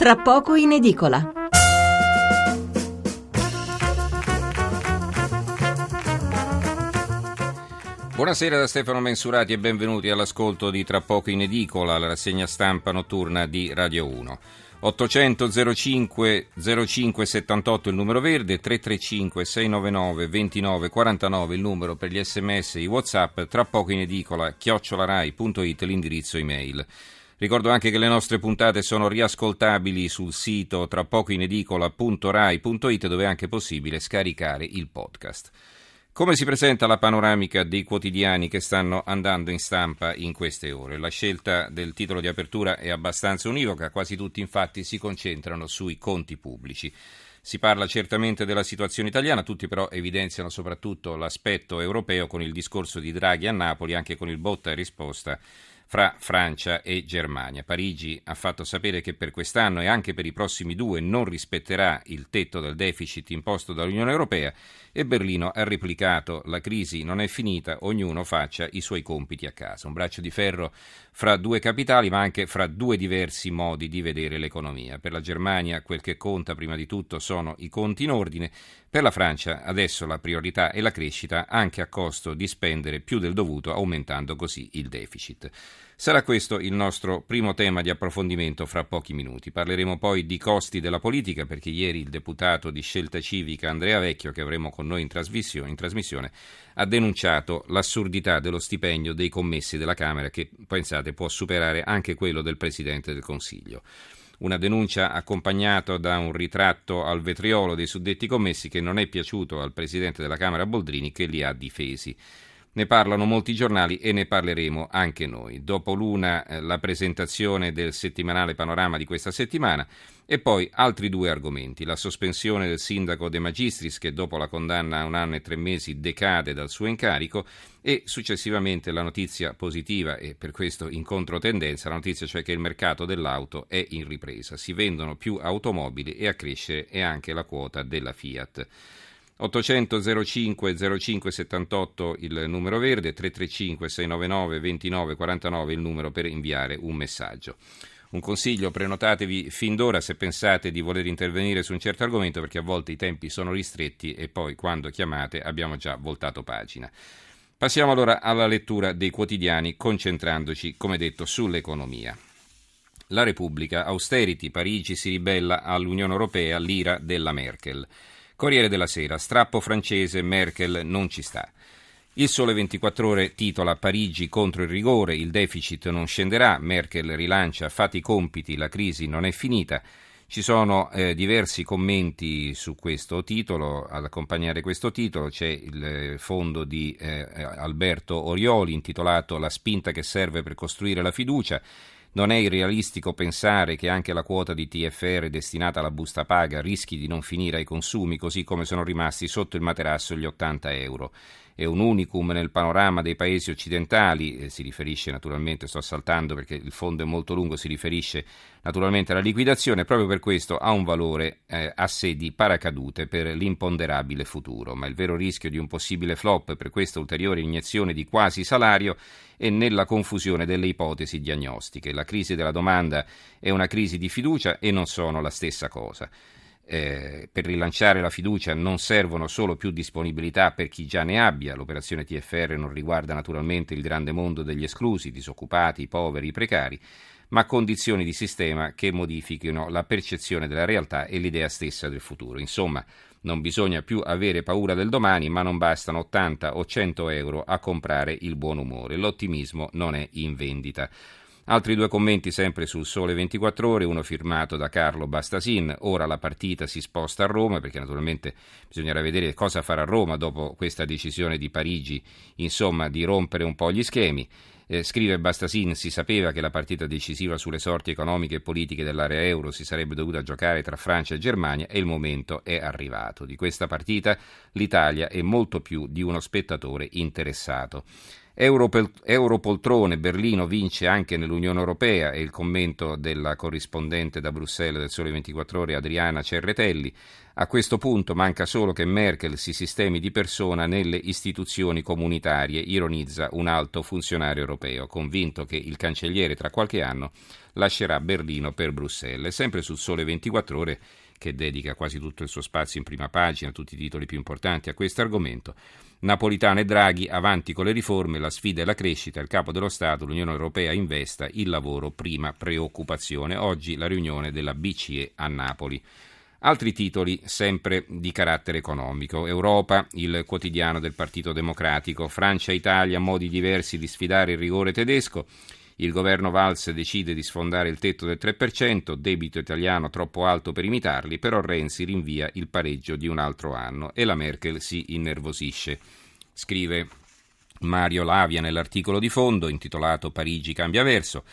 tra poco in edicola. Buonasera da Stefano Mensurati e benvenuti all'ascolto di Tra poco in edicola, la rassegna stampa notturna di Radio 1. 800 05 05 78 il numero verde, 335 699 29 49 il numero per gli sms e i whatsapp, tra poco in edicola chiocciolarai.it l'indirizzo email. Ricordo anche che le nostre puntate sono riascoltabili sul sito tra poco in edicola.rai.it dove è anche possibile scaricare il podcast. Come si presenta la panoramica dei quotidiani che stanno andando in stampa in queste ore? La scelta del titolo di apertura è abbastanza univoca, quasi tutti infatti si concentrano sui conti pubblici. Si parla certamente della situazione italiana, tutti però evidenziano soprattutto l'aspetto europeo con il discorso di Draghi a Napoli, anche con il botta e risposta fra Francia e Germania. Parigi ha fatto sapere che per quest'anno e anche per i prossimi due non rispetterà il tetto del deficit imposto dall'Unione Europea e Berlino ha replicato la crisi non è finita, ognuno faccia i suoi compiti a casa. Un braccio di ferro fra due capitali ma anche fra due diversi modi di vedere l'economia. Per la Germania quel che conta prima di tutto sono i conti in ordine, per la Francia adesso la priorità è la crescita anche a costo di spendere più del dovuto aumentando così il deficit. Sarà questo il nostro primo tema di approfondimento fra pochi minuti. Parleremo poi di costi della politica perché ieri il deputato di Scelta Civica Andrea Vecchio, che avremo con noi in trasmissione, in trasmissione ha denunciato l'assurdità dello stipendio dei commessi della Camera che, pensate, può superare anche quello del Presidente del Consiglio una denuncia accompagnata da un ritratto al vetriolo dei suddetti commessi che non è piaciuto al Presidente della Camera Boldrini che li ha difesi. Ne parlano molti giornali e ne parleremo anche noi. Dopo l'una eh, la presentazione del settimanale panorama di questa settimana e poi altri due argomenti. La sospensione del sindaco De Magistris che dopo la condanna a un anno e tre mesi decade dal suo incarico e successivamente la notizia positiva e per questo in controtendenza, la notizia cioè che il mercato dell'auto è in ripresa. Si vendono più automobili e a crescere è anche la quota della Fiat. 800 05 05 78 il numero verde, 335 699 29 49 il numero per inviare un messaggio. Un consiglio, prenotatevi fin d'ora se pensate di voler intervenire su un certo argomento perché a volte i tempi sono ristretti e poi quando chiamate abbiamo già voltato pagina. Passiamo allora alla lettura dei quotidiani concentrandoci, come detto, sull'economia. La Repubblica, austerity, Parigi si ribella all'Unione Europea, l'ira della Merkel. Corriere della Sera, strappo francese, Merkel non ci sta. Il Sole 24 Ore titola Parigi contro il rigore, il deficit non scenderà, Merkel rilancia, fate i compiti, la crisi non è finita. Ci sono eh, diversi commenti su questo titolo, ad accompagnare questo titolo c'è il eh, fondo di eh, Alberto Orioli intitolato La spinta che serve per costruire la fiducia. Non è irrealistico pensare che anche la quota di TFR destinata alla busta paga rischi di non finire ai consumi, così come sono rimasti sotto il materasso gli 80 euro è un unicum nel panorama dei paesi occidentali, eh, si riferisce naturalmente, sto saltando perché il fondo è molto lungo, si riferisce naturalmente alla liquidazione, proprio per questo ha un valore eh, a sé di paracadute per l'imponderabile futuro, ma il vero rischio di un possibile flop per questa ulteriore iniezione di quasi salario è nella confusione delle ipotesi diagnostiche. La crisi della domanda è una crisi di fiducia e non sono la stessa cosa eh, per rilanciare la fiducia non servono solo più disponibilità per chi già ne abbia, l'operazione TFR non riguarda naturalmente il grande mondo degli esclusi, disoccupati, poveri, precari, ma condizioni di sistema che modifichino la percezione della realtà e l'idea stessa del futuro. Insomma, non bisogna più avere paura del domani, ma non bastano 80 o 100 euro a comprare il buon umore. L'ottimismo non è in vendita. Altri due commenti sempre sul Sole 24 Ore, uno firmato da Carlo Bastasin. Ora la partita si sposta a Roma perché naturalmente bisognerà vedere cosa farà Roma dopo questa decisione di Parigi, insomma, di rompere un po' gli schemi. Eh, scrive Bastasin, si sapeva che la partita decisiva sulle sorti economiche e politiche dell'area euro si sarebbe dovuta giocare tra Francia e Germania e il momento è arrivato. Di questa partita l'Italia è molto più di uno spettatore interessato. Europoltrone, Berlino vince anche nell'Unione Europea, è il commento della corrispondente da Bruxelles del Sole 24 Ore Adriana Cerretelli. A questo punto manca solo che Merkel si sistemi di persona nelle istituzioni comunitarie, ironizza un alto funzionario europeo, convinto che il cancelliere tra qualche anno lascerà Berlino per Bruxelles. Sempre sul Sole 24 Ore che dedica quasi tutto il suo spazio in prima pagina, tutti i titoli più importanti a questo argomento. Napolitano e Draghi avanti con le riforme, la sfida è la crescita, il capo dello Stato, l'Unione Europea investa il lavoro prima preoccupazione. Oggi la riunione della BCE a Napoli. Altri titoli sempre di carattere economico. Europa, il quotidiano del Partito Democratico. Francia e Italia, modi diversi di sfidare il rigore tedesco. Il governo Valls decide di sfondare il tetto del 3%, debito italiano troppo alto per imitarli, però Renzi rinvia il pareggio di un altro anno e la Merkel si innervosisce. Scrive Mario Lavia nell'articolo di fondo intitolato Parigi cambia verso.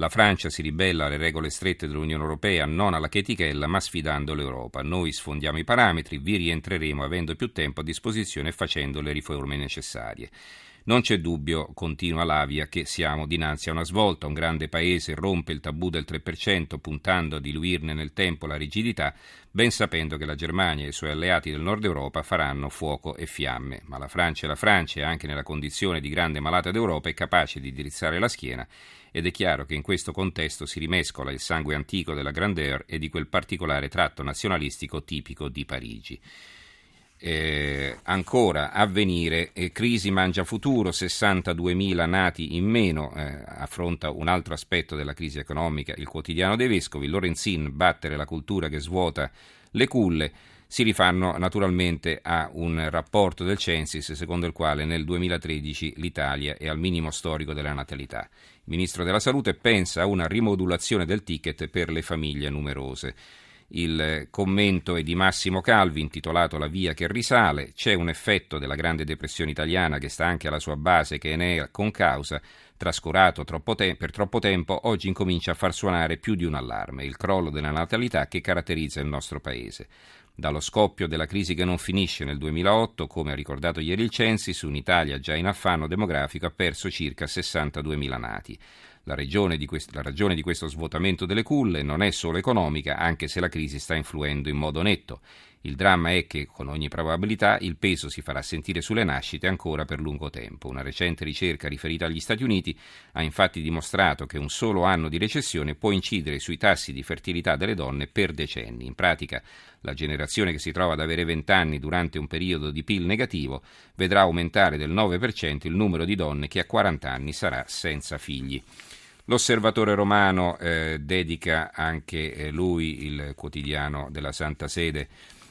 La Francia si ribella alle regole strette dell'Unione Europea, non alla chetichella, ma sfidando l'Europa. Noi sfondiamo i parametri, vi rientreremo avendo più tempo a disposizione e facendo le riforme necessarie. Non c'è dubbio, continua Lavia, che siamo dinanzi a una svolta. Un grande paese rompe il tabù del 3%, puntando a diluirne nel tempo la rigidità, ben sapendo che la Germania e i suoi alleati del nord Europa faranno fuoco e fiamme. Ma la Francia è la Francia anche nella condizione di grande malata d'Europa è capace di dirizzare la schiena ed è chiaro che in questo contesto si rimescola il sangue antico della grandeur e di quel particolare tratto nazionalistico tipico di Parigi. Eh, ancora a venire, eh, crisi mangia futuro, 62.000 nati in meno, eh, affronta un altro aspetto della crisi economica, il quotidiano dei vescovi, Lorenzin, battere la cultura che svuota le culle, si rifanno naturalmente a un rapporto del Censis secondo il quale nel 2013 l'Italia è al minimo storico della natalità. Il Ministro della Salute pensa a una rimodulazione del ticket per le famiglie numerose. Il commento è di Massimo Calvi intitolato La via che risale. C'è un effetto della grande depressione italiana che sta anche alla sua base, che ne è concausa. Trascurato troppo te- per troppo tempo, oggi incomincia a far suonare più di un allarme, il crollo della natalità che caratterizza il nostro paese. Dallo scoppio della crisi che non finisce nel 2008, come ha ricordato ieri il Censis, un'Italia già in affanno demografico ha perso circa 62.000 nati. La, di quest- la ragione di questo svuotamento delle culle non è solo economica, anche se la crisi sta influendo in modo netto. Il dramma è che, con ogni probabilità, il peso si farà sentire sulle nascite ancora per lungo tempo. Una recente ricerca riferita agli Stati Uniti ha infatti dimostrato che un solo anno di recessione può incidere sui tassi di fertilità delle donne per decenni. In pratica, la generazione che si trova ad avere 20 anni durante un periodo di PIL negativo vedrà aumentare del 9% il numero di donne che a 40 anni sarà senza figli. L'osservatore romano eh, dedica anche eh, lui, il quotidiano della Santa Sede,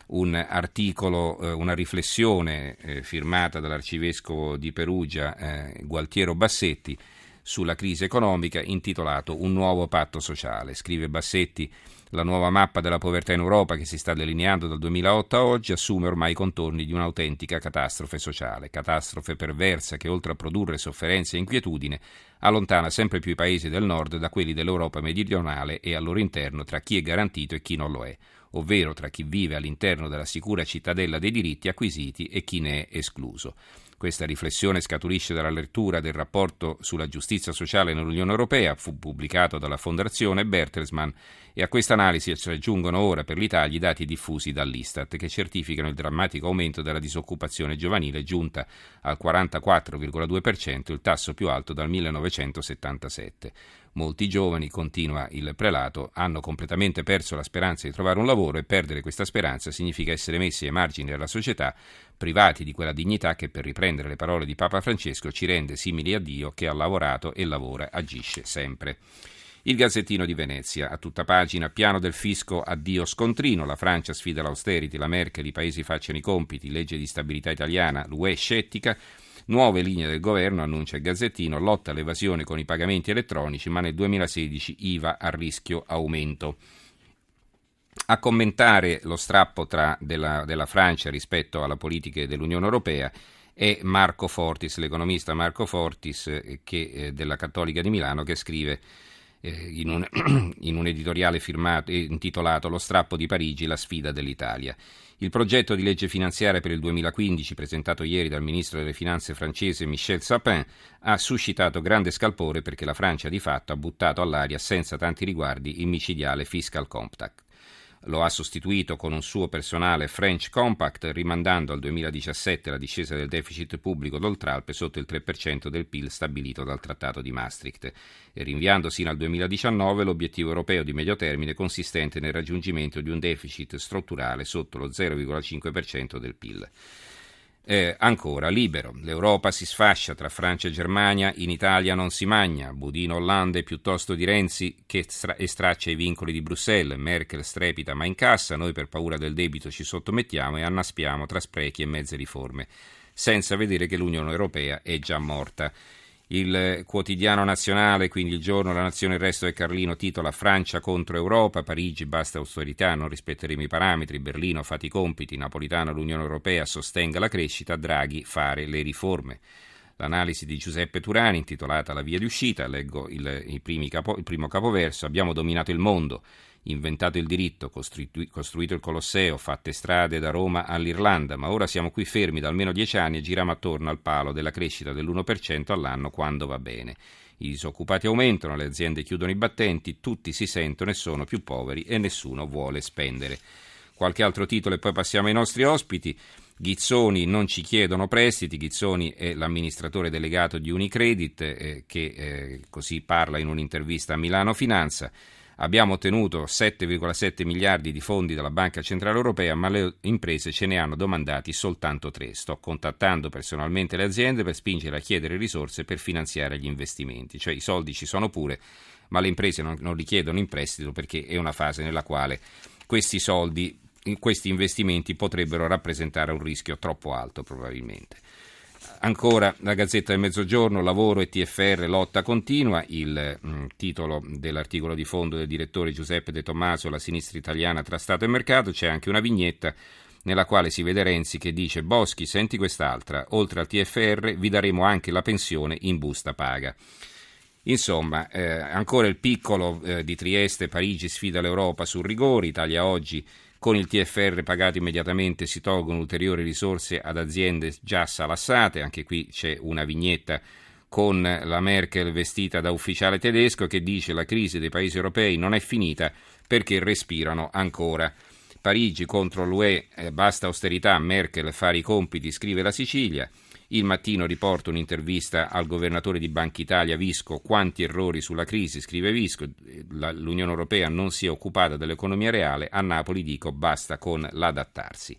un articolo, eh, una riflessione eh, firmata dall'arcivescovo di Perugia, eh, Gualtiero Bassetti, sulla crisi economica intitolato Un nuovo patto sociale. Scrive Bassetti la nuova mappa della povertà in Europa che si sta delineando dal 2008 a oggi assume ormai i contorni di un'autentica catastrofe sociale, catastrofe perversa che oltre a produrre sofferenze e inquietudine allontana sempre più i paesi del nord da quelli dell'Europa meridionale e al loro interno tra chi è garantito e chi non lo è, ovvero tra chi vive all'interno della sicura cittadella dei diritti acquisiti e chi ne è escluso. Questa riflessione scaturisce dalla lettura del rapporto sulla giustizia sociale nell'Unione Europea, fu pubblicato dalla Fondazione Bertelsmann, e a questa analisi si aggiungono ora per l'Italia i dati diffusi dall'Istat che certificano il drammatico aumento della disoccupazione giovanile giunta al 44,2%, il tasso più alto dal 1977. Molti giovani, continua il prelato, hanno completamente perso la speranza di trovare un lavoro e perdere questa speranza significa essere messi ai margini della società, privati di quella dignità che, per riprendere le parole di Papa Francesco, ci rende simili a Dio che ha lavorato e lavora, agisce sempre. Il Gazzettino di Venezia, a tutta pagina, piano del fisco addio scontrino, la Francia sfida l'austerity, la Merkel, i paesi facciano i compiti, legge di stabilità italiana, l'UE scettica, Nuove linee del governo, annuncia il Gazzettino, lotta all'evasione con i pagamenti elettronici, ma nel 2016 IVA a rischio aumento. A commentare lo strappo tra della, della Francia rispetto alla politica dell'Unione Europea è Marco Fortis, l'economista Marco Fortis eh, che, eh, della Cattolica di Milano, che scrive in un, in un editoriale firmato, intitolato Lo strappo di Parigi, la sfida dell'Italia. Il progetto di legge finanziaria per il 2015, presentato ieri dal ministro delle finanze francese Michel Sapin, ha suscitato grande scalpore perché la Francia di fatto ha buttato all'aria senza tanti riguardi il micidiale Fiscal Compact. Lo ha sostituito con un suo personale French Compact, rimandando al 2017 la discesa del deficit pubblico d'Oltralpe sotto il 3% del PIL stabilito dal Trattato di Maastricht e rinviando sino al 2019 l'obiettivo europeo di medio termine consistente nel raggiungimento di un deficit strutturale sotto lo 0,5% del PIL. Eh, ancora, libero. L'Europa si sfascia tra Francia e Germania, in Italia non si magna. Budino Hollande piuttosto di Renzi che stra- estraccia i vincoli di Bruxelles. Merkel strepita ma incassa. Noi per paura del debito ci sottomettiamo e annaspiamo tra sprechi e mezze riforme, senza vedere che l'Unione Europea è già morta. Il quotidiano nazionale, quindi il giorno La Nazione il Resto del Carlino, titola Francia contro Europa, Parigi basta austerità, non rispetteremo i parametri, Berlino fate i compiti, Napolitano l'Unione Europea sostenga la crescita, Draghi fare le riforme. L'analisi di Giuseppe Turani, intitolata La via di uscita, leggo il, il, capo, il primo capoverso, abbiamo dominato il mondo, inventato il diritto, costruito il Colosseo, fatte strade da Roma all'Irlanda, ma ora siamo qui fermi da almeno dieci anni e giriamo attorno al palo della crescita dell'1% all'anno quando va bene. I disoccupati aumentano, le aziende chiudono i battenti, tutti si sentono e sono più poveri e nessuno vuole spendere. Qualche altro titolo e poi passiamo ai nostri ospiti. Ghizzoni non ci chiedono prestiti, Ghizzoni è l'amministratore delegato di Unicredit eh, che eh, così parla in un'intervista a Milano Finanza. Abbiamo ottenuto 7,7 miliardi di fondi dalla Banca Centrale Europea, ma le imprese ce ne hanno domandati soltanto 3. Sto contattando personalmente le aziende per spingere a chiedere risorse per finanziare gli investimenti. Cioè i soldi ci sono pure, ma le imprese non, non li chiedono in prestito perché è una fase nella quale questi soldi, questi investimenti potrebbero rappresentare un rischio troppo alto probabilmente. Ancora la Gazzetta del Mezzogiorno, lavoro e TFR, lotta continua, il mh, mm, titolo dell'articolo di fondo del direttore Giuseppe De Tommaso, la sinistra italiana tra Stato e mercato, c'è anche una vignetta nella quale si vede Renzi che dice Boschi, senti quest'altra, oltre al TFR vi daremo anche la pensione in busta paga. Insomma, eh, ancora il piccolo eh, di Trieste, Parigi sfida l'Europa sul rigore, Italia oggi con il TFR pagato immediatamente si tolgono ulteriori risorse ad aziende già salassate, anche qui c'è una vignetta con la Merkel vestita da ufficiale tedesco che dice la crisi dei paesi europei non è finita perché respirano ancora. Parigi contro l'UE, eh, basta austerità, Merkel fare i compiti, scrive la Sicilia. Il mattino riporta un'intervista al governatore di Banca Italia Visco, quanti errori sulla crisi, scrive Visco, l'Unione Europea non si è occupata dell'economia reale, a Napoli dico basta con l'adattarsi.